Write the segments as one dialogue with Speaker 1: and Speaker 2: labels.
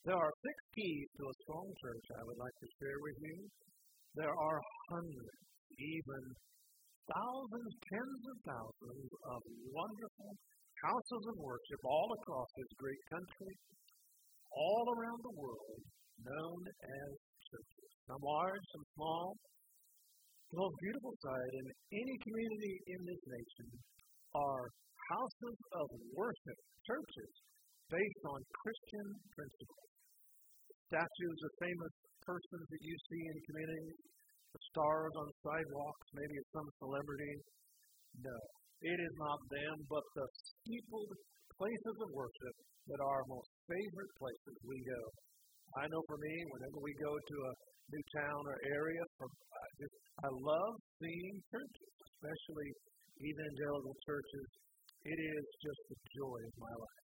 Speaker 1: There are six keys to a strong church I would like to share with you. There are hundreds, even thousands, tens of thousands of wonderful houses of worship all across this great country, all around the world, known as churches. Some large, some small. The most beautiful sight in any community in this nation are houses of worship, churches, based on Christian principles. Statues of famous persons that you see in communities, the stars on sidewalks, maybe of some celebrity. No, it is not them, but the steepled places of worship that are our most favorite places we go. I know for me, whenever we go to a new town or area, I, just, I love seeing churches, especially evangelical churches. It is just the joy of my life.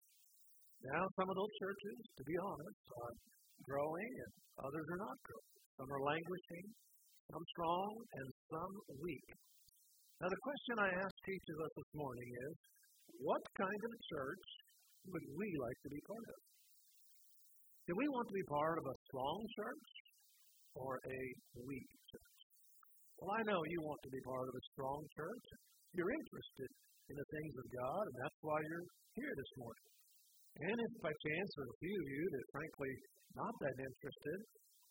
Speaker 1: Now, some of those churches, to be honest, are growing and others are not growing. Some are languishing, some strong, and some weak. Now, the question I ask each of us this morning is what kind of church would we like to be part of? Do we want to be part of a strong church or a weak church? Well, I know you want to be part of a strong church. You're interested in the things of God, and that's why you're here this morning. And if by chance there's a few of you that frankly not that interested,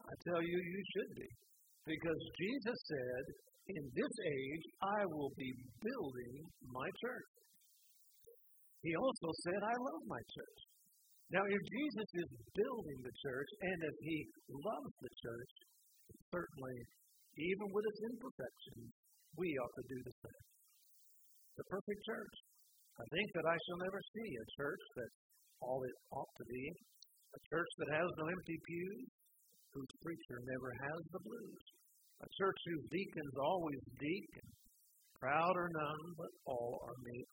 Speaker 1: I tell you, you should be. Because Jesus said, in this age I will be building my church. He also said, I love my church. Now, if Jesus is building the church, and if he loves the church, certainly, even with its imperfections, we ought to do the same. The perfect church. I think that I shall never see a church that's all it ought to be, a church that has no empty pews, whose preacher never has the blues, a church whose deacons always deacon, proud or none, but all are meek,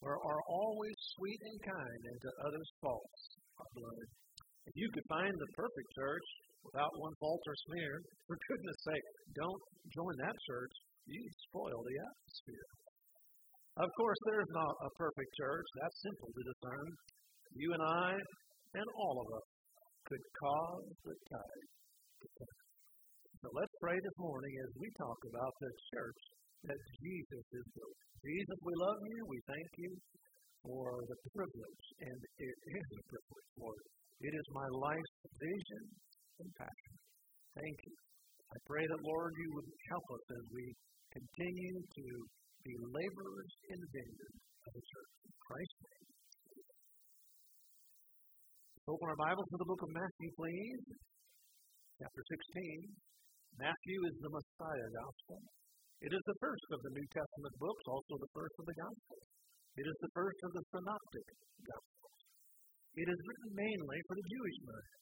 Speaker 1: where are always sweet and kind, and to others false are. If you could find the perfect church without one fault or smear, for goodness sake, don't join that church. You spoil the atmosphere. Of course, there's not a perfect church. That's simple to discern. You and I, and all of us, could cause the tide to turn. So let's pray this morning as we talk about the church that Jesus is building. Jesus, we love you. We thank you for the privilege, and it is a privilege, Lord. It is my life's vision and passion. Thank you. I pray that, Lord, you would help us as we continue to be laborers in the vineyard of the church. In Christ's name. Open our Bibles to the book of Matthew, please. Chapter 16. Matthew is the Messiah Gospel. It is the first of the New Testament books, also the first of the Gospels. It is the first of the Synoptic Gospels. It is written mainly for the Jewish mind.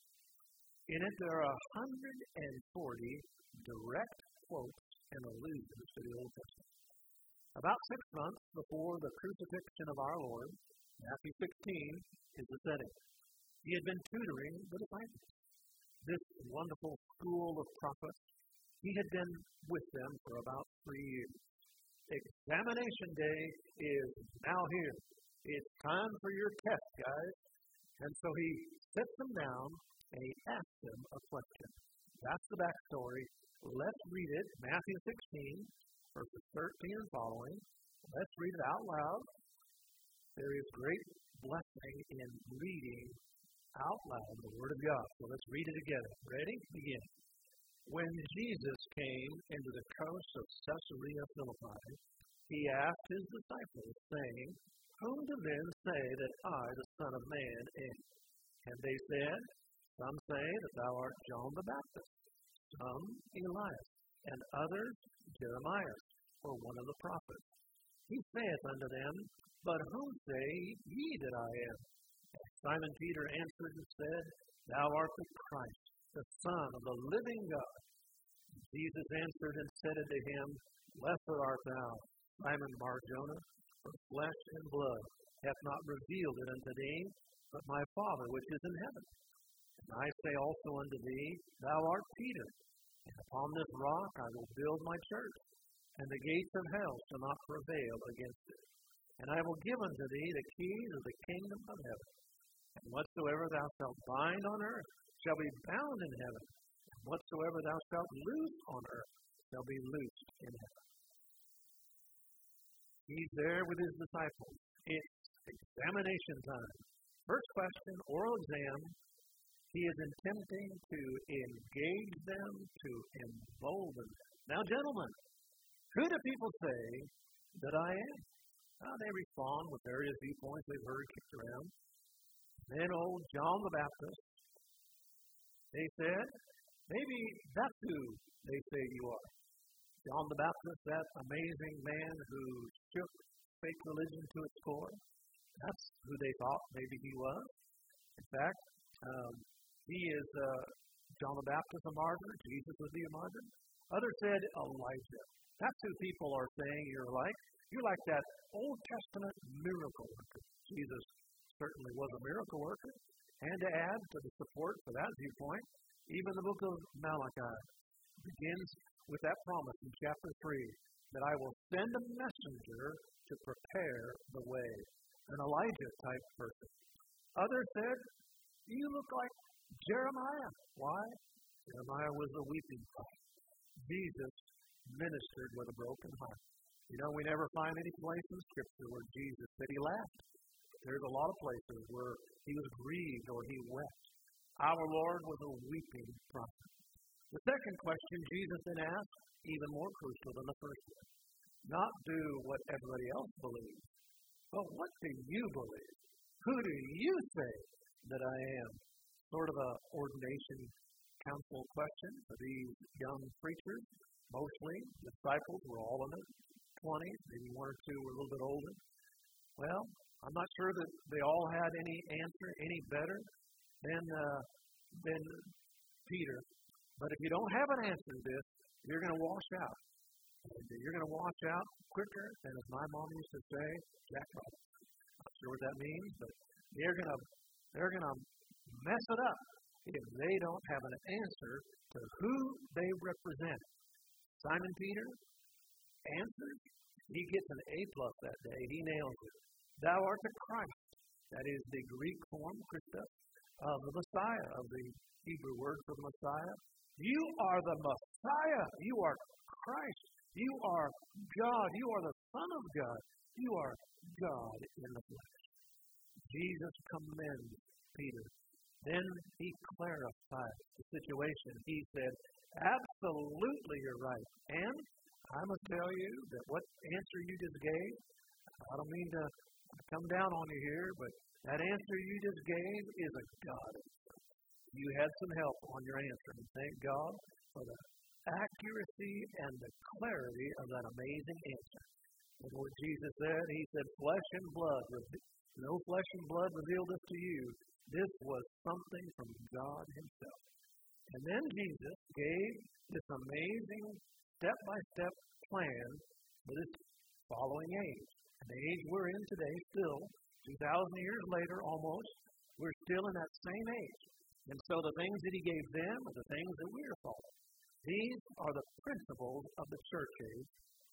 Speaker 1: In it, there are 140 direct quotes and allusions to the Old Testament. About six months before the crucifixion of our Lord, Matthew 16 is the setting. He had been tutoring the disciples. This wonderful school of prophets, he had been with them for about three years. Examination day is now here. It's time for your test, guys. And so he sits them down and he asks them a question. That's the backstory. Let's read it, Matthew 16, verses 13 and following. Let's read it out loud. There is great blessing in reading out loud the Word of God. So let's read it together. Ready? Begin. When Jesus came into the coast of Caesarea Philippi, he asked his disciples, saying, Whom do men say that I, the Son of Man, am? And they said, Some say that thou art John the Baptist, some Elias, and others Jeremiah, or one of the prophets. He saith unto them, But whom say ye that I am? Simon Peter answered and said, Thou art the Christ, the Son of the living God. Jesus answered and said unto him, Blessed art thou, Simon Barjona, for flesh and blood hath not revealed it unto thee, but my Father which is in heaven. And I say also unto thee, Thou art Peter, and upon this rock I will build my church, and the gates of hell shall not prevail against it. And I will give unto thee the keys of the kingdom of heaven. And whatsoever thou shalt bind on earth shall be bound in heaven, and whatsoever thou shalt loose on earth shall be loosed in heaven. He's there with his disciples. It's examination time. First question, oral exam. He is attempting to engage them, to embolden them. Now, gentlemen, who do people say that I am? Now, they respond with various viewpoints they've heard kicked around. Then old John the Baptist, they said, maybe that's who they say you are. John the Baptist, that amazing man who shook fake religion to its core. That's who they thought maybe he was. In fact, um, he is uh, John the Baptist, a martyr. Jesus was he a martyr. Others said Elijah. That's who people are saying you're like. You're like that Old Testament miracle. Jesus certainly was a miracle worker. And to add to the support for that viewpoint, even the book of Malachi begins with that promise in chapter 3 that I will send a messenger to prepare the way, an Elijah type person. Others said, You look like Jeremiah. Why? Jeremiah was a weeping prophet. Jesus ministered with a broken heart. You know, we never find any place in Scripture where Jesus said he laughed. There's a lot of places where he was grieved or he wept. Our Lord was a weeping prophet. The second question Jesus then asked, even more crucial than the first one. Not do what everybody else believes, but what do you believe? Who do you say that I am? Sort of a ordination council question for these young preachers. Mostly disciples were all in their 20s, maybe one or two were a little bit older. Well, I'm not sure that they all had any answer any better than uh, than Peter. But if you don't have an answer to this, you're going to wash out. And you're going to wash out quicker than, as my mom used to say, Jack Robinson. Not sure what that means, but they're going to they're going to mess it up if they don't have an answer to who they represent. Simon Peter answers. He gets an A plus that day. He nails it. Thou art the Christ. That is the Greek form, Christos, of the Messiah, of the Hebrew word for Messiah. You are the Messiah. You are Christ. You are God. You are the Son of God. You are God in the flesh. Jesus commends Peter. Then he clarifies the situation. He said, Absolutely, you're right. And I must tell you that what answer you just gave, I don't mean to come down on you here, but that answer you just gave is a God. You had some help on your answer, and thank God for the accuracy and the clarity of that amazing answer. And what Jesus said, He said, Flesh and blood, no flesh and blood revealed this to you. This was something from God Himself. And then Jesus gave this amazing step by step plan for this following age. The age we're in today, still, 2,000 years later almost, we're still in that same age. And so the things that he gave them are the things that we are following. These are the principles of the church age,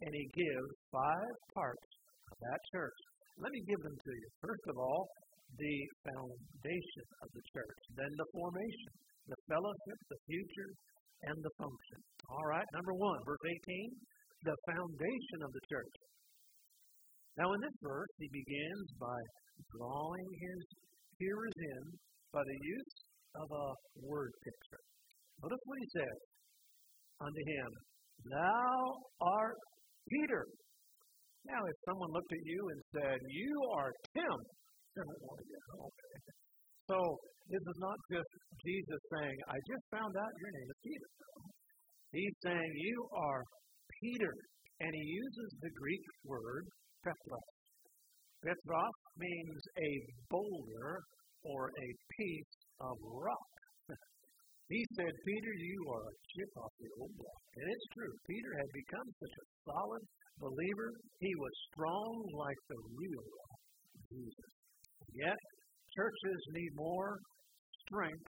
Speaker 1: and he gives five parts of that church. Let me give them to you. First of all, the foundation of the church, then the formation, the fellowship, the future, and the function. All right, number one, verse 18, the foundation of the church. Now, in this verse, he begins by drawing his hearers in by the use of a word picture. Notice what he says unto him, Thou art Peter. Now, if someone looked at you and said, You are Tim. So, this is not just Jesus saying, I just found out your name is Peter. He's saying, You are Peter. And he uses the Greek word Petros. Petros means a boulder or a piece of rock. he said, Peter, you are a chip off the old block. And it's true. Peter had become such a solid believer. He was strong like the real Jesus. Yet, churches need more strength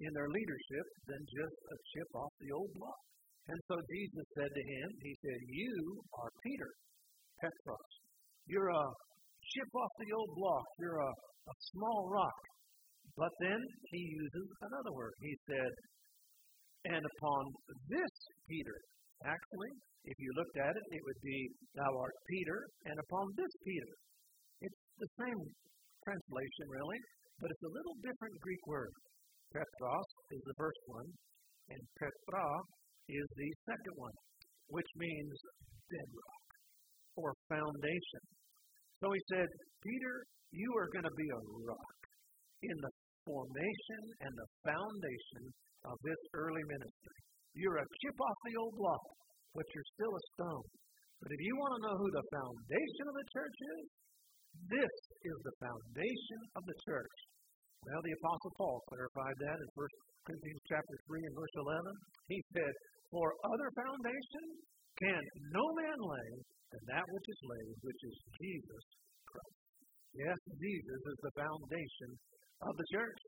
Speaker 1: in their leadership than just a chip off the old block. And so Jesus said to him, He said, You are Peter, Petros. You're a chip off the old block. You're a, a small rock. But then he uses another word. He said, And upon this Peter, actually, if you looked at it, it would be, Thou art Peter, and upon this Peter. It's the same translation, really, but it's a little different Greek word. Petros is the first one, and Petra is the second one, which means bedrock or foundation. So he said, Peter, you are going to be a rock in the formation and the foundation of this early ministry. You're a chip off the old block, but you're still a stone. But if you want to know who the foundation of the church is, this is the foundation of the church. Well, the Apostle Paul clarified that in 1 Corinthians chapter 3 and verse 11. He said, For other foundation can no man lay than that which is laid, which is Jesus Christ. Yes, Jesus is the foundation of the church.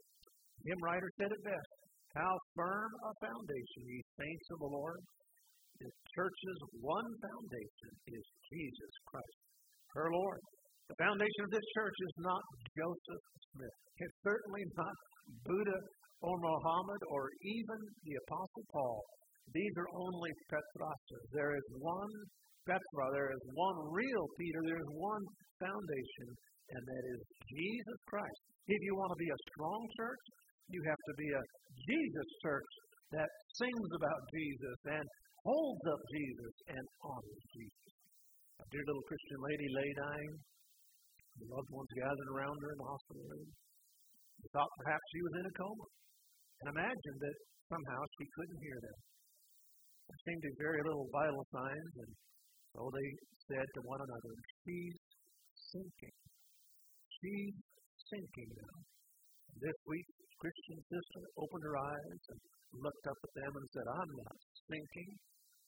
Speaker 1: Hymn writer said it best. How firm a foundation, ye saints of the Lord. The church's one foundation is Jesus Christ, her Lord. The foundation of this church is not Joseph Smith. It's certainly not Buddha or Muhammad or even the Apostle Paul. These are only Petrasa. There is one Petra. There is one real Peter. There is one foundation, and that is Jesus Christ. If you want to be a strong church, you have to be a Jesus church that sings about Jesus and holds up Jesus and honors Jesus. A dear little Christian lady lay dying. The loved ones gathered around her in the hospital room. They thought perhaps she was in a coma and imagined that somehow she couldn't hear them. Seemed to very little vital signs, and so they said to one another, She's sinking. She's sinking now. And this week, Christian sister opened her eyes and looked up at them and said, I'm not sinking.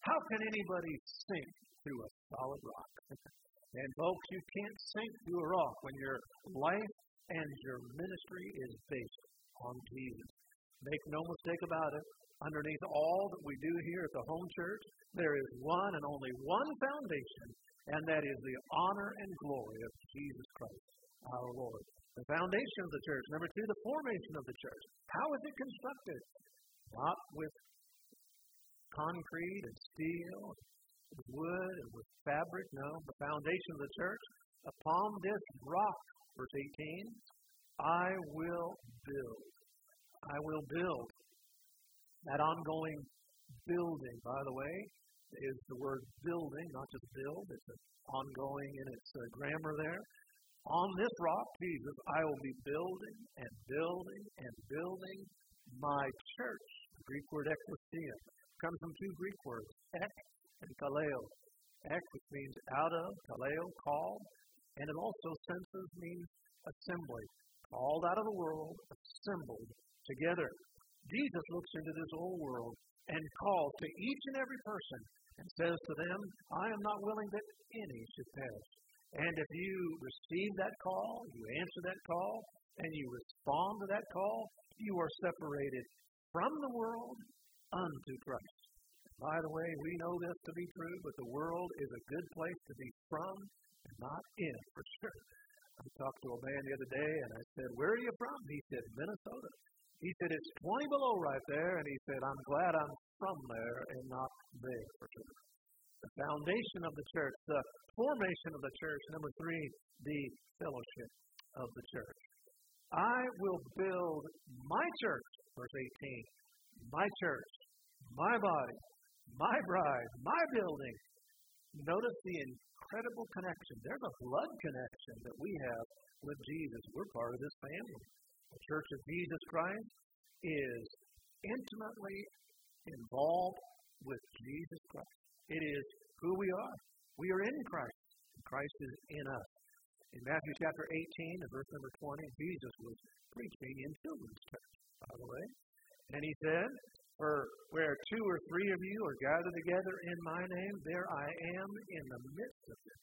Speaker 1: How can anybody sink through a solid rock? and folks, you can't sink through a rock when your life and your ministry is based on Jesus. Make no mistake about it. Underneath all that we do here at the home church, there is one and only one foundation, and that is the honor and glory of Jesus Christ, our Lord. The foundation of the church. Number two, the formation of the church. How is it constructed? Not with concrete and steel, with wood and with fabric. No, the foundation of the church. Upon this rock, verse 18, I will build. I will build. That ongoing building, by the way, is the word building, not just build. It's ongoing in its uh, grammar there. On this rock, Jesus, I will be building and building and building my church. The Greek word ekklesia comes from two Greek words, ek and kaleo. Ek, which means out of, kaleo, called, and it also senses means assembly. Called out of the world, assembled together. Jesus looks into this old world and calls to each and every person and says to them, I am not willing that any should perish. And if you receive that call, you answer that call, and you respond to that call, you are separated from the world unto Christ. By the way, we know this to be true, but the world is a good place to be from and not in, for sure. I talked to a man the other day, and I said, Where are you from? He said, Minnesota. He said, It's 20 below right there, and he said, I'm glad I'm from there and not there. The foundation of the church, the formation of the church. Number three, the fellowship of the church. I will build my church, verse 18, my church, my body, my bride, my building. Notice the incredible connection. There's a blood connection that we have with Jesus. We're part of this family. The Church of Jesus Christ is intimately involved with Jesus Christ. It is who we are. We are in Christ. Christ is in us. In Matthew chapter 18 and verse number 20, Jesus was preaching in children's church, by the way. And he said, For where two or three of you are gathered together in my name, there I am in the midst of them.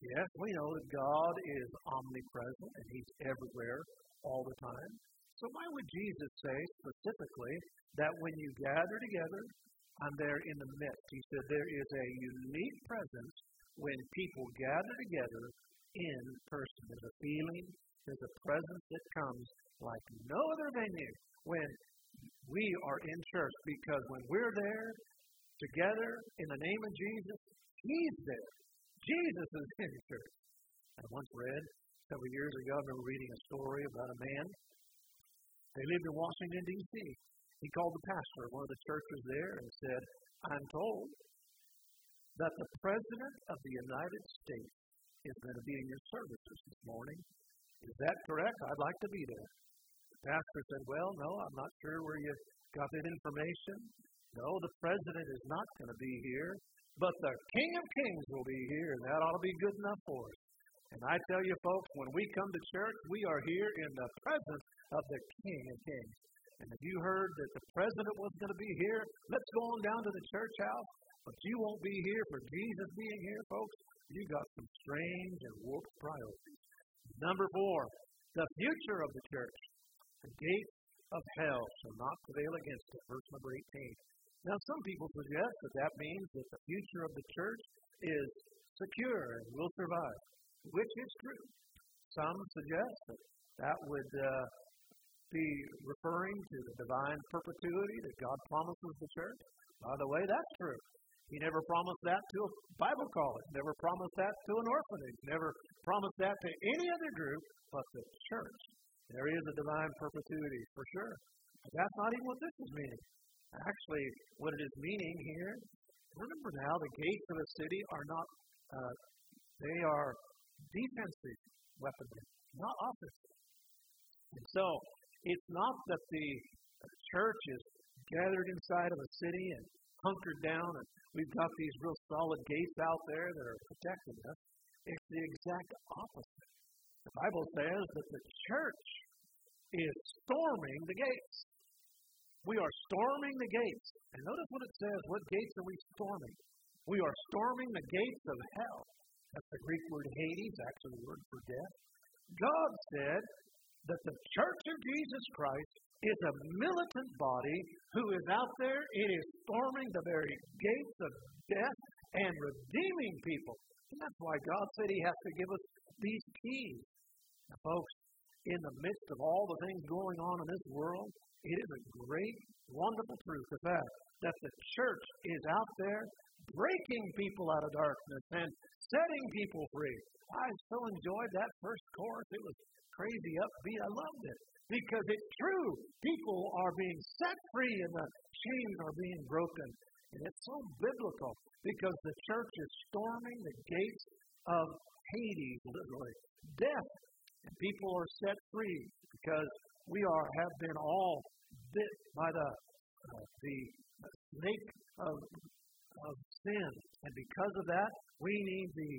Speaker 1: Yes, we know that God is omnipresent and he's everywhere all the time. So why would Jesus say specifically that when you gather together, I'm there in the midst? He said there is a unique presence when people gather together in person. There's a feeling, there's a presence that comes like no other venue when we are in church because when we're there together in the name of Jesus, He's there. Jesus is in church. I once read several years ago, I remember reading a story about a man. They lived in Washington, D.C. He called the pastor of one of the churches there and said, I'm told that the President of the United States is going to be in your services this morning. Is that correct? I'd like to be there. The pastor said, Well, no, I'm not sure where you got that information. No, the president is not going to be here, but the King of Kings will be here, and that ought to be good enough for us. And I tell you, folks, when we come to church, we are here in the presence of the King of Kings. And if you heard that the president was going to be here, let's go on down to the church house. But you won't be here for Jesus being here, folks. You got some strange and warped priorities. Number four, the future of the church. The gates of hell shall not prevail against it. Verse number 18. Now, some people suggest that that means that the future of the church is secure and will survive, which is true. Some suggest that that would uh, be referring to the divine perpetuity that God promises the church. By the way, that's true. He never promised that to a Bible college, never promised that to an orphanage, never promised that to any other group but the church. There is a divine perpetuity for sure. But that's not even what this is meaning. Actually, what it is meaning here, remember now, the gates of a city are not, uh, they are defensive weaponry, not offensive. And so, it's not that the church is gathered inside of a city and hunkered down and we've got these real solid gates out there that are protecting us. It's the exact opposite. The Bible says that the church is storming the gates. We are storming the gates. And notice what it says. What gates are we storming? We are storming the gates of hell. That's the Greek word Hades, actually the word for death. God said that the church of Jesus Christ is a militant body who is out there. It is storming the very gates of death and redeeming people. And that's why God said He has to give us these keys. Now, folks, in the midst of all the things going on in this world, it is a great, wonderful truth the fact that the church is out there breaking people out of darkness and setting people free. I so enjoyed that first chorus. It was crazy upbeat. I loved it because it's true. People are being set free and the chains are being broken. And it's so biblical because the church is storming the gates of Hades, literally, death. And people are set free because we are have been all bit by the uh, the snake of of sin, and because of that, we need the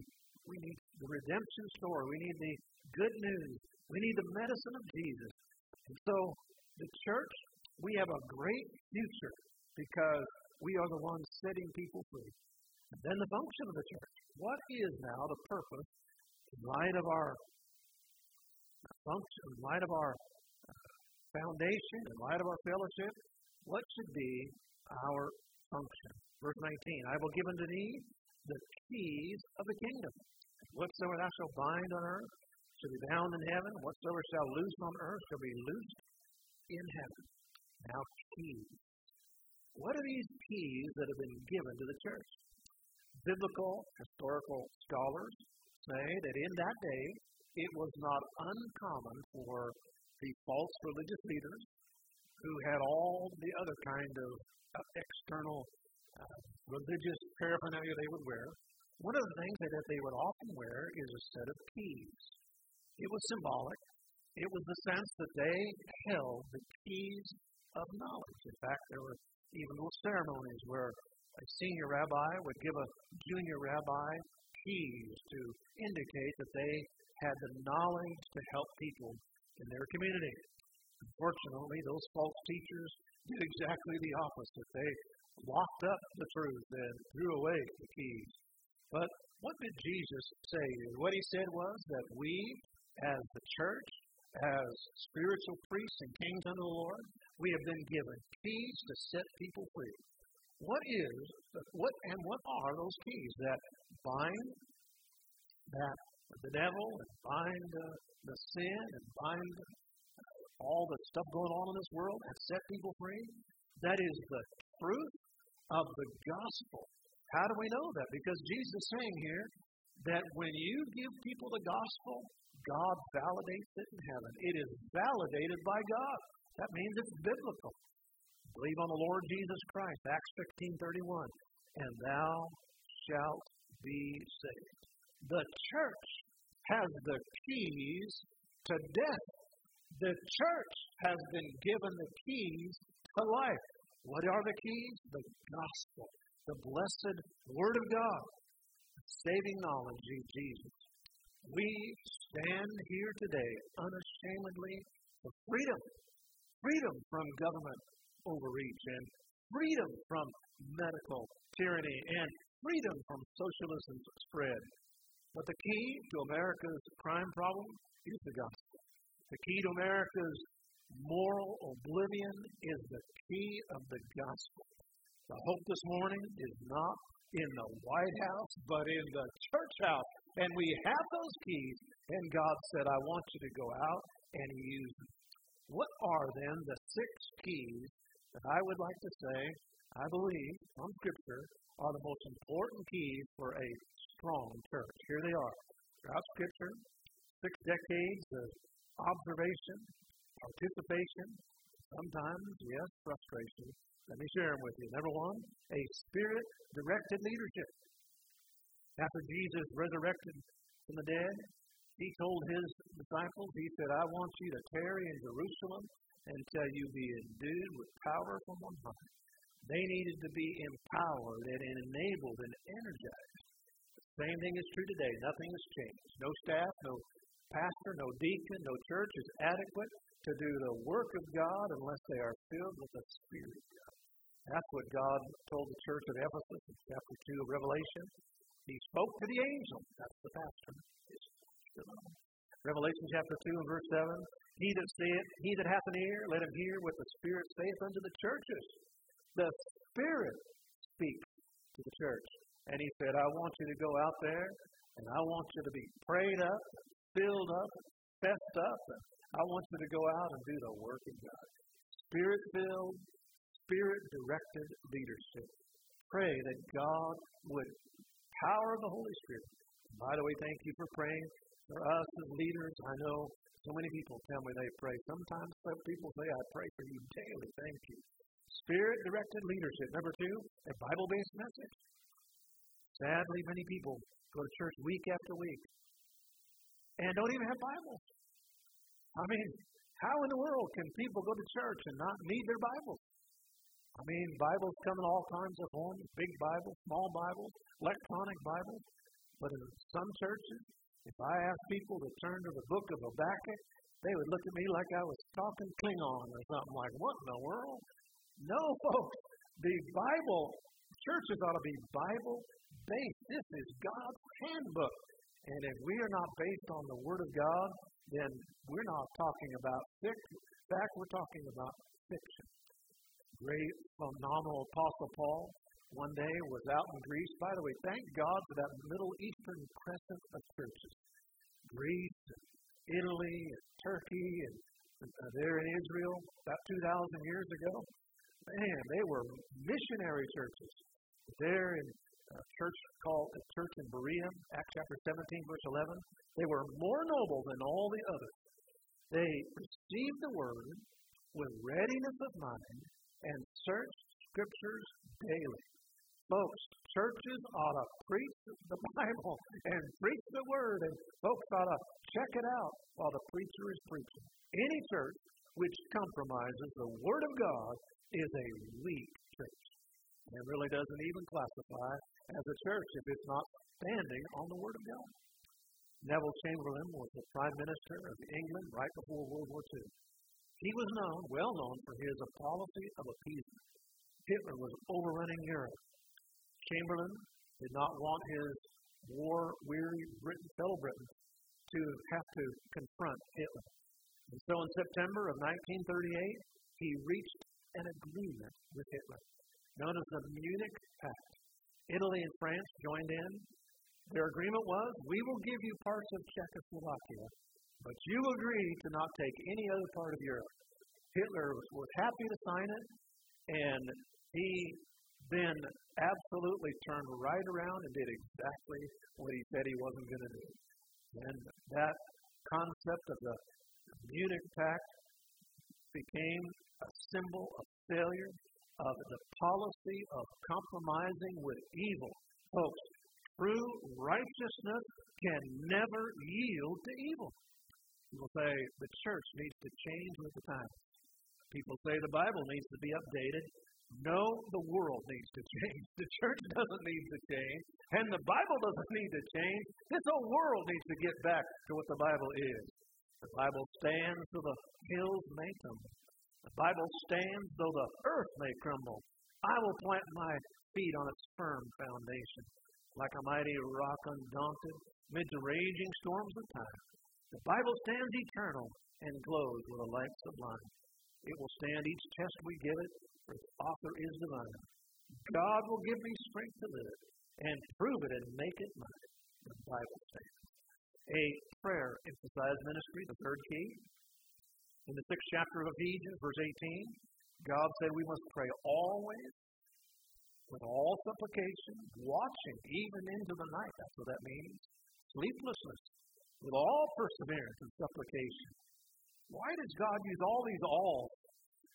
Speaker 1: we need the redemption story. We need the good news. We need the medicine of Jesus. And so, the church, we have a great future because we are the ones setting people free. And then the function of the church. What is now the purpose in light of our function, in light of our foundation, in light of our fellowship? What should be our function? Verse 19 I will give unto thee the keys of the kingdom. Whatsoever thou shalt bind on earth shall be bound in heaven. Whatsoever shall loose on earth shall be loosed in heaven. Now, keys. What are these keys that have been given to the church? Biblical, historical scholars say that in that day it was not uncommon for the false religious leaders who had all the other kind of uh, external uh, religious paraphernalia they would wear. One of the things that they would often wear is a set of keys. It was symbolic. It was the sense that they held the keys of knowledge. In fact, there were even little ceremonies where a senior rabbi would give a junior rabbi keys to indicate that they had the knowledge to help people in their community. Unfortunately, those false teachers did exactly the opposite. They locked up the truth and threw away the keys. But what did Jesus say? What he said was that we, as the church, as spiritual priests and kings unto the Lord, we have been given keys to set people free. What is what and what are those keys that bind that the devil and bind uh, the sin and bind all the stuff going on in this world and set people free? That is the truth of the gospel. How do we know that? Because Jesus is saying here that when you give people the gospel, God validates it in heaven. It is validated by God. That means it's biblical. Believe on the Lord Jesus Christ, Acts 16:31, and thou shalt be saved. The church has the keys to death. The church has been given the keys to life. What are the keys? The gospel, the blessed Word of God, saving knowledge of Jesus. We stand here today unashamedly for freedom freedom from government overreach and freedom from medical tyranny and freedom from socialism's spread. But the key to America's crime problem is the gospel. The key to America's moral oblivion is the key of the gospel. The hope this morning is not in the White House, but in the church house. And we have those keys, and God said, I want you to go out and use them. What are then the six keys that I would like to say, I believe, from Scripture, are the most important keys for a strong church? Here they are. Throughout Scripture, six decades of observation, participation, sometimes, yes, frustration. Let me share them with you. Number one, a spirit directed leadership. After Jesus resurrected from the dead, he told his disciples, He said, I want you to tarry in Jerusalem until you be endued with power from on high. They needed to be empowered and enabled and energized. Same thing is true today. Nothing has changed. No staff, no pastor, no deacon, no church is adequate to do the work of God unless they are filled with the Spirit of God. That's what God told the church of Ephesus in chapter 2 of Revelation. He spoke to the angel. That's the pastor. Revelation chapter 2 and verse 7. He that saith, he that hath an ear, let him hear what the Spirit saith unto the churches. The Spirit speaks to the church. And he said, I want you to go out there and I want you to be prayed up, filled up, fessed up, and I want you to go out and do the work of God. Spirit filled, spirit directed leadership. Pray that God would power the Holy Spirit. By the way, thank you for praying for us as leaders. I know so many people tell me they pray. Sometimes some people say, I pray for you daily. Thank you. Spirit directed leadership. Number two, a Bible based message. Sadly, many people go to church week after week and don't even have Bibles. I mean, how in the world can people go to church and not need their Bibles? I mean, Bibles come in all kinds of forms big Bibles, small Bibles, electronic Bibles. But in some churches, if I asked people to turn to the book of Habakkuk, they would look at me like I was talking Klingon or something like, what in the world? No, folks. The Bible, churches ought to be Bible based. This is God's handbook. And if we are not based on the Word of God, then we're not talking about fiction. In fact, we're talking about fiction. Great, phenomenal Apostle Paul one day was out in Greece. By the way, thank God for that Middle Eastern crescent of churches. Greece, and Italy, and Turkey, and uh, there in Israel about 2,000 years ago. Man, they were missionary churches. There in church called a church in Berea, Acts chapter 17, verse 11, they were more noble than all the others. They received the word with readiness of mind and searched scriptures daily Folks, churches ought to preach the Bible and preach the Word, and folks ought to check it out while the preacher is preaching. Any church which compromises the Word of God is a weak church. And really doesn't even classify as a church if it's not standing on the Word of God. Neville Chamberlain was the Prime Minister of England right before World War II. He was known, well known, for his policy of appeasement. Hitler was overrunning Europe. Chamberlain did not want his war weary Britain, fellow Britons to have to confront Hitler. And so in September of 1938, he reached an agreement with Hitler, known as the Munich Pact. Italy and France joined in. Their agreement was we will give you parts of Czechoslovakia, but you agree to not take any other part of Europe. Hitler was, was happy to sign it, and he then absolutely turned right around and did exactly what he said he wasn't going to do. And that concept of the Munich Pact became a symbol of failure, of the policy of compromising with evil. Folks, true righteousness can never yield to evil. People say the church needs to change with the times. People say the Bible needs to be updated. No, the world needs to change. The church doesn't need to change. And the Bible doesn't need to change. This whole world needs to get back to what the Bible is. The Bible stands though the hills tumble. The Bible stands though the earth may crumble. I will plant my feet on its firm foundation. Like a mighty rock undaunted mid the raging storms of time. The Bible stands eternal and glows with a light sublime. It will stand each test we give it, for its author is divine. God will give me strength to live it and prove it and make it mine. The Bible stands. A prayer emphasized ministry, the third key. In the sixth chapter of Ephesians, verse 18, God said we must pray always with all supplication, watching even into the night. That's what that means. Sleeplessness, with all perseverance and supplication. Why does God use all these all?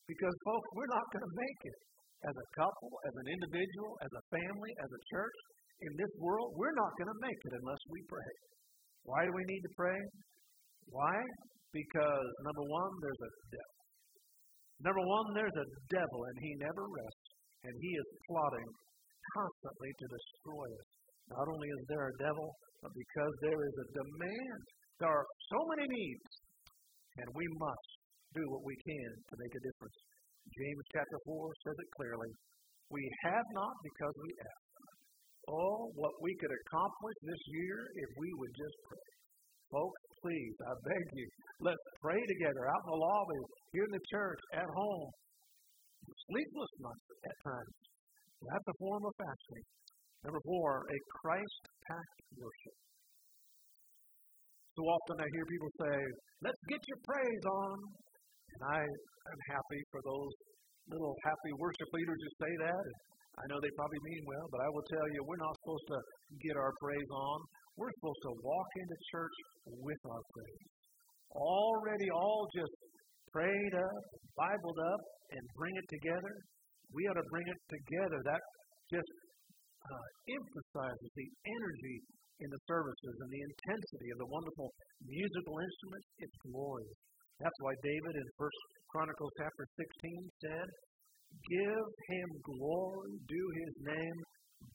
Speaker 1: Because, folks, we're not going to make it. As a couple, as an individual, as a family, as a church, in this world, we're not going to make it unless we pray. Why do we need to pray? Why? Because, number one, there's a devil. Number one, there's a devil, and he never rests, and he is plotting constantly to destroy us. Not only is there a devil, but because there is a demand. There are so many needs, and we must do what we can to make a difference. James chapter 4 says it clearly. We have not because we ask. Oh, what we could accomplish this year if we would just pray. Folks, please, I beg you, let's pray together out in the lobby, here in the church, at home. Sleepless nights at times. That's a form of fasting. Number four, a Christ packed worship. So often I hear people say, let's get your praise on. And I am happy for those little happy worship leaders who say that. I know they probably mean well, but I will tell you, we're not supposed to get our praise on. We're supposed to walk into church with our praise. Already all just prayed up, Bibled up, and bring it together. We ought to bring it together. That just uh, emphasizes the energy in the services and the intensity of the wonderful musical instruments. It's glorious. That's why David in First Chronicles chapter 16 said, Give him glory, due his name,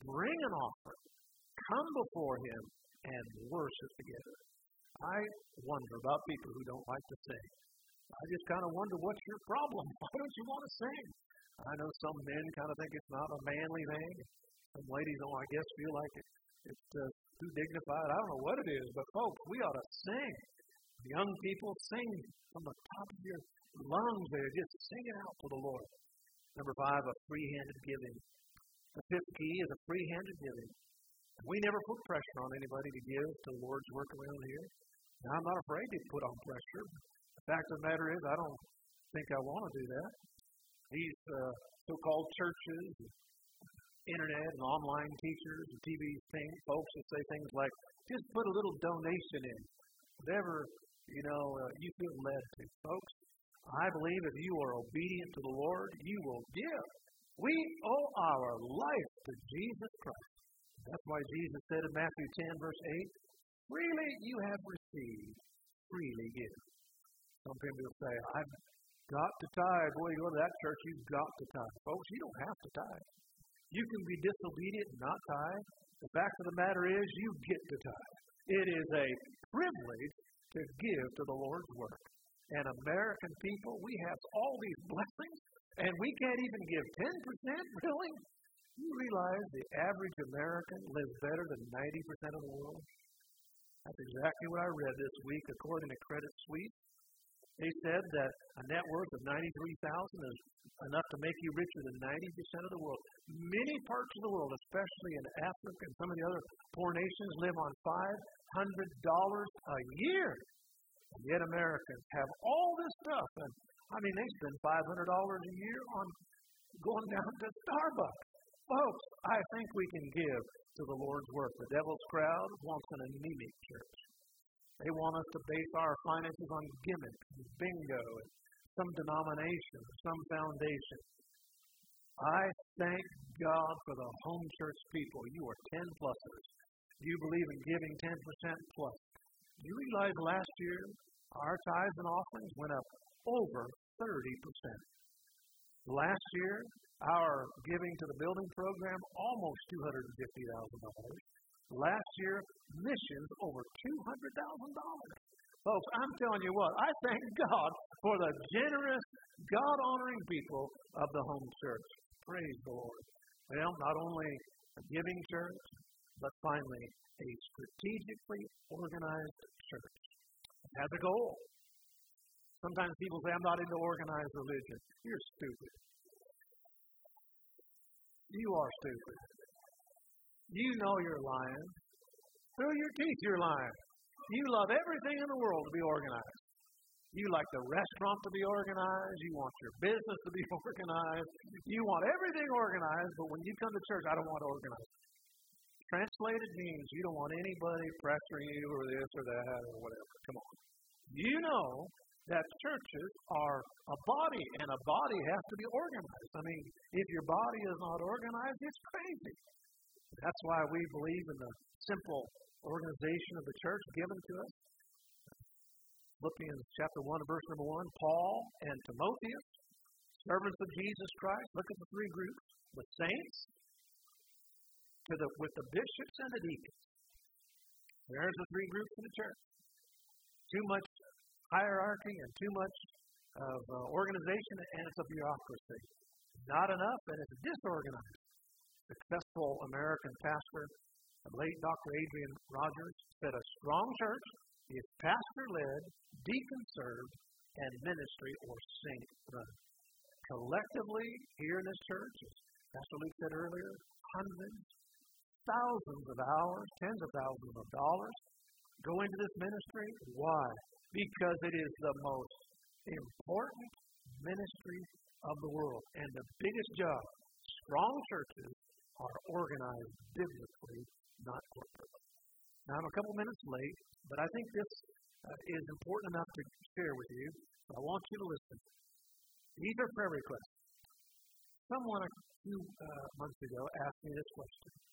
Speaker 1: bring an offering, come before him, and worship together. I wonder about people who don't like to sing. I just kind of wonder what's your problem? Why don't you want to sing? I know some men kind of think it's not a manly thing. Some ladies, oh, I guess, feel like it, it's uh, too dignified. I don't know what it is, but folks, we ought to sing. Young people, sing from the top of your lungs there. Just sing it out to the Lord. Number five, a free-handed giving. The fifth key is a free-handed giving. We never put pressure on anybody to give to the Lord's work around here. Now, I'm not afraid to put on pressure. The fact of the matter is, I don't think I want to do that. These uh, so-called churches, internet and online teachers and TV things, folks that say things like, just put a little donation in. Whatever, you know, uh, you feel led to. Folks, I believe if you are obedient to the Lord, you will give. We owe our life to Jesus Christ. That's why Jesus said in Matthew 10, verse 8, freely you have received, freely give. Some people say, I've got to tithe. Boy, you go to that church, you've got to tithe. Folks, you don't have to tithe. You can be disobedient and not tithe. The fact of the matter is, you get to tithe. It is a privilege to give to the Lord's work. And American people, we have all these blessings, and we can't even give 10%, really? You realize the average American lives better than 90% of the world? That's exactly what I read this week according to Credit Suisse. They said that a net worth of 93,000 is enough to make you richer than 90% of the world. Many parts of the world, especially in Africa and some of the other poor nations, live on $500 a year. And yet Americans have all this stuff. And I mean, they spend $500 a year on going down to Starbucks. Folks, I think we can give to the Lord's work. The devil's crowd wants an anemic church. They want us to base our finances on gimmicks and bingo and some denomination, some foundation. I thank God for the home church people. You are 10 pluses. You believe in giving 10% plus. You realize last year our tithes and offerings went up over 30%. Last year, our giving to the building program almost $250,000. Last year, missions over $200,000. Folks, I'm telling you what, I thank God for the generous, God honoring people of the home church. Praise the Lord. Well, not only a giving church, but finally a strategically organized church. It has a goal. Sometimes people say, I'm not into organized religion. You're stupid. You are stupid. You know you're lying. Through your teeth, you're lying. You love everything in the world to be organized. You like the restaurant to be organized. You want your business to be organized. You want everything organized, but when you come to church, I don't want to organize. Translated means you don't want anybody pressuring you or this or that or whatever. Come on. You know that churches are a body, and a body has to be organized. I mean, if your body is not organized, it's crazy. That's why we believe in the simple organization of the church given to us. Philippians chapter 1, verse number 1 Paul and Timotheus, servants of Jesus Christ. Look at the three groups the saints, to the, with the bishops and the deacons. There's the three groups in the church. Too much hierarchy and too much of uh, organization, and it's a bureaucracy. Not enough, and it's disorganized successful American pastor, the late Dr. Adrian Rogers, said a strong church is pastor led, deacon served, and ministry or saint run. Collectively, here in this church, as Pastor Luke said earlier, hundreds, thousands of hours, tens of thousands of dollars go into this ministry. Why? Because it is the most important ministry of the world. And the biggest job strong churches are organized biblically, not corporately. Now, I'm a couple minutes late, but I think this uh, is important enough to share with you. So I want you to listen. These are prayer requests. Someone a few uh, months ago asked me this question.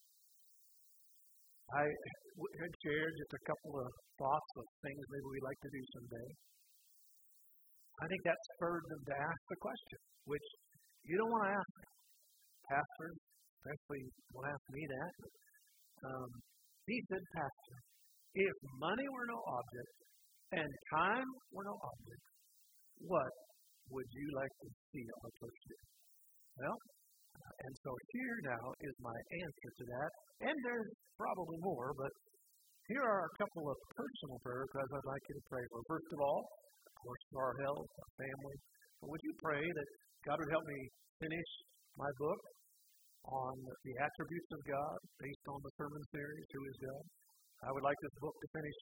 Speaker 1: I had shared just a couple of thoughts of things maybe we'd like to do someday. I think that spurred them to ask the question, which you don't want to ask pastors, especially don't ask me that. Um, he said, Pastor, if money were no object and time were no object, what would you like to see on a church do? Well, and so here now is my answer to that. And there's probably more, but here are a couple of personal prayer requests I'd like you to pray for. First of all, of course, for our health, our family. But would you pray that God would help me finish my book on the attributes of God based on the sermon series, Who is God. I would like this book to finish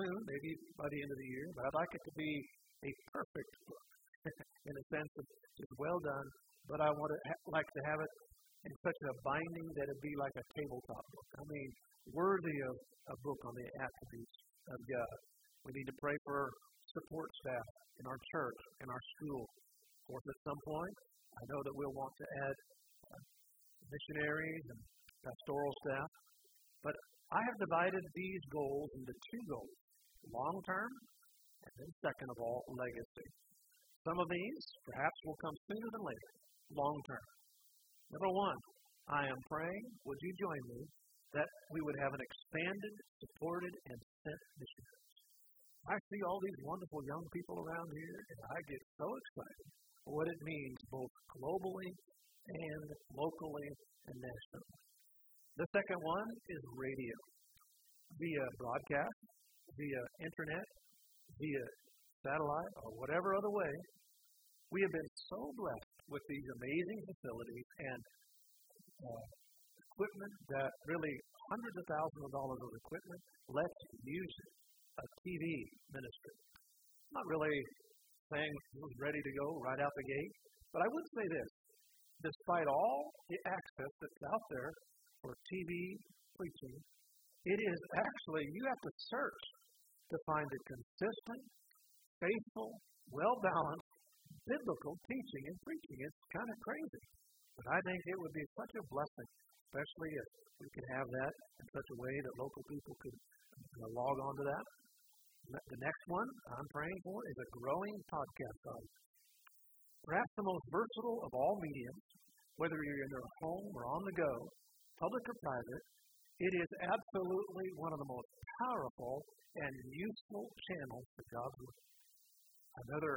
Speaker 1: soon, maybe by the end of the year, but I'd like it to be a perfect book in a sense of just well done, but I want to ha- like to have it in such a binding that it be like a tabletop book. I mean, worthy of a book on the attributes of God. We need to pray for support staff in our church, in our school. Of course, at some point, I know that we'll want to add uh, missionaries and pastoral staff. But I have divided these goals into two goals long term, and then, second of all, legacy. Some of these perhaps will come sooner than later, long term. Number one, I am praying, would you join me, that we would have an expanded, supported, and sent missionaries. I see all these wonderful young people around here, and I get so excited for what it means both globally and locally and nationally. The second one is radio. Via broadcast, via internet, via satellite, or whatever other way, we have been so blessed with these amazing facilities and uh, equipment that really hundreds of thousands of dollars of equipment lets use a TV ministry. Not really saying it was ready to go right out the gate, but I would say this. Despite all the access that's out there for TV preaching, it is actually, you have to search to find a consistent, faithful, well balanced, biblical teaching and preaching. It's kind of crazy. But I think it would be such a blessing, especially if we could have that in such a way that local people could uh, log on to that. The next one I'm praying for is a growing podcast audience. Perhaps the most versatile of all mediums, whether you're in your home or on the go, public or private, it is absolutely one of the most powerful and useful channels for God's Word. Another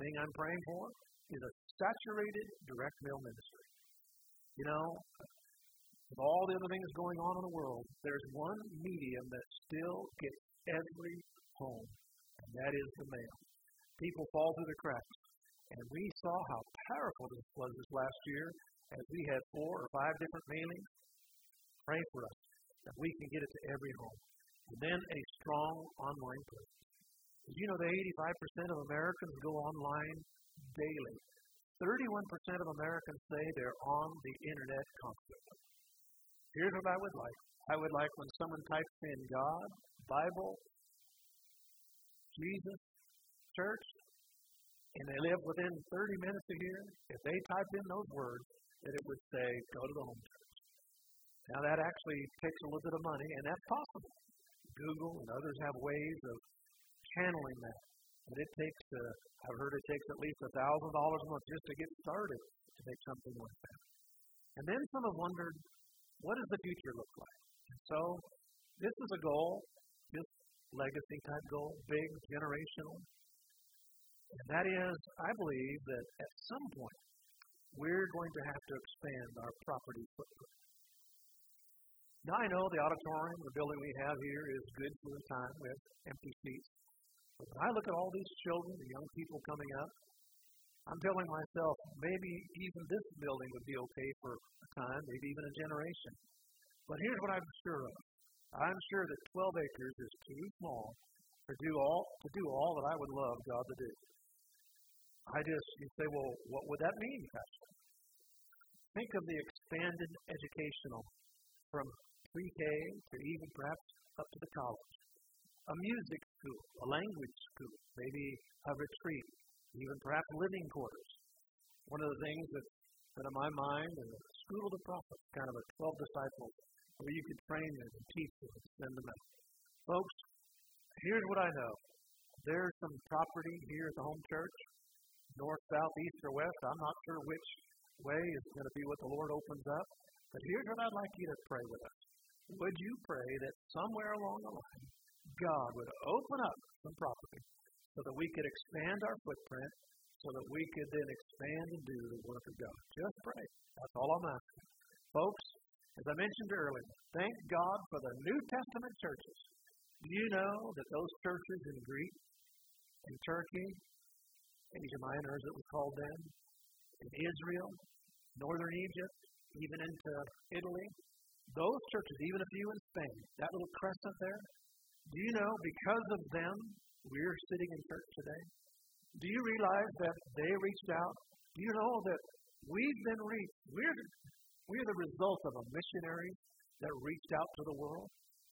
Speaker 1: thing I'm praying for is a saturated direct mail ministry. You know, with all the other things going on in the world, there's one medium that still gets every home, and that is the mail. People fall through the cracks. And we saw how powerful this was this last year as we had four or five different mailings. Pray for us that we can get it to every home. And then a strong online presence. Did you know that 85% of Americans go online daily? 31% of Americans say they're on the internet constantly. Here's what I would like. I would like when someone types in God, Bible, Jesus, church, and they live within 30 minutes of here, if they type in those words, that it would say, go to the home church. Now, that actually takes a little bit of money, and that's possible. Google and others have ways of channeling that. But it takes, uh, I've heard it takes at least $1,000 a month just to get started to make something like that. And then some have wondered, what does the future look like? So, this is a goal, this legacy type goal, big, generational. And that is, I believe that at some point, we're going to have to expand our property footprint. Now, I know the auditorium, the building we have here, is good for the time. Have empty seats. When I look at all these children, the young people coming up, I'm telling myself maybe even this building would be okay for a time, maybe even a generation. But here's what I'm sure of. I'm sure that 12 acres is too small to do all to do all that I would love God to do. I just you say, well, what would that mean, Pastor? Think of the expanded educational from pre-K to even perhaps up to the college. A music school, a language school, maybe a retreat, even perhaps living quarters. One of the things that's been in my mind is a school of the prophets, kind of a 12 disciples where you could train them and teach them and send them out. Folks, here's what I know. There's some property here at the home church, north, south, east, or west. I'm not sure which way is going to be what the Lord opens up. But here's what I'd like you to pray with us. Would you pray that somewhere along the line, God would open up some property so that we could expand our footprint, so that we could then expand and do the work of God? Just pray. That's all I'm asking. Folks, as I mentioned earlier, thank God for the New Testament churches. You know that those churches in Greece, in Turkey, Asia Minor as it was called then, in Israel, northern Egypt, even into Italy, those churches, even a few in Spain, that little crescent there, do you know because of them we're sitting in church today? Do you realize that they reached out? Do you know that we've been reached? We're we're the result of a missionary that reached out to the world.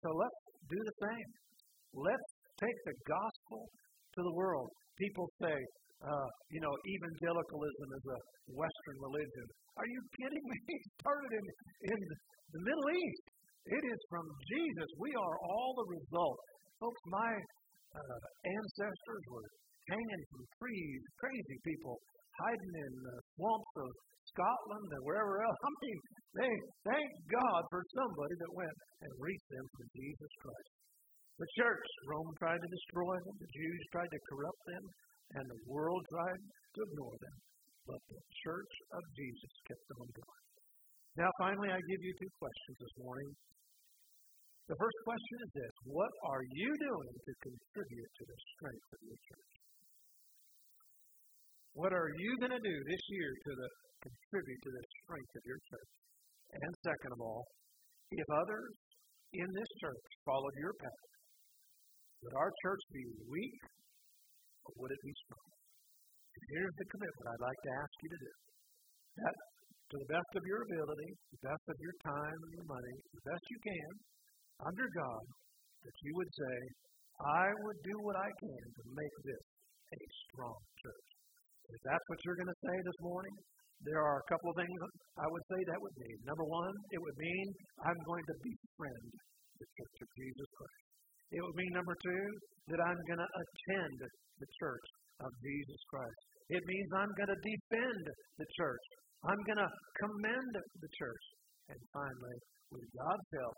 Speaker 1: So let's do the same. Let's take the gospel to the world. People say, uh, you know, evangelicalism is a Western religion. Are you kidding me? It started in, in the Middle East. It is from Jesus. We are all the result. Folks, my uh, ancestors were hanging from trees, crazy people, hiding in uh, swamps of Scotland and wherever else. I mean, they thank God for somebody that went and reached them for Jesus Christ. The church, Rome tried to destroy them, the Jews tried to corrupt them, and the world tried to ignore them. But the church of Jesus kept them going. Now, finally, I give you two questions this morning. The first question is this What are you doing to contribute to the strength of your church? What are you going to do this year to the, contribute to the strength of your church? And second of all, if others in this church followed your path, would our church be weak or would it be strong? And here's the commitment I'd like to ask you to do. That, to the best of your ability, the best of your time and your money, the best you can, under God, that you would say, I would do what I can to make this a strong church. If that's what you're going to say this morning, there are a couple of things I would say that would mean. Number one, it would mean I'm going to befriend the Church of Jesus Christ. It would mean, number two, that I'm going to attend the Church of Jesus Christ. It means I'm going to defend the church. I'm going to commend the church. And finally, with God's help,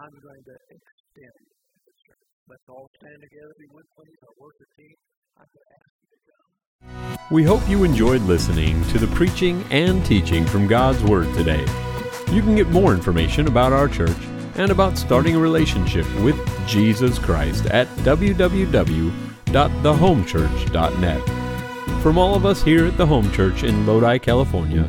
Speaker 1: I'm going to extend the church. Let's all stand together, be with please, our worship team. I'm going to ask you to come.
Speaker 2: We hope you enjoyed listening to the preaching and teaching from God's Word today. You can get more information about our church and about starting a relationship with Jesus Christ at www.thehomechurch.net. From all of us here at the Home Church in Lodi, California,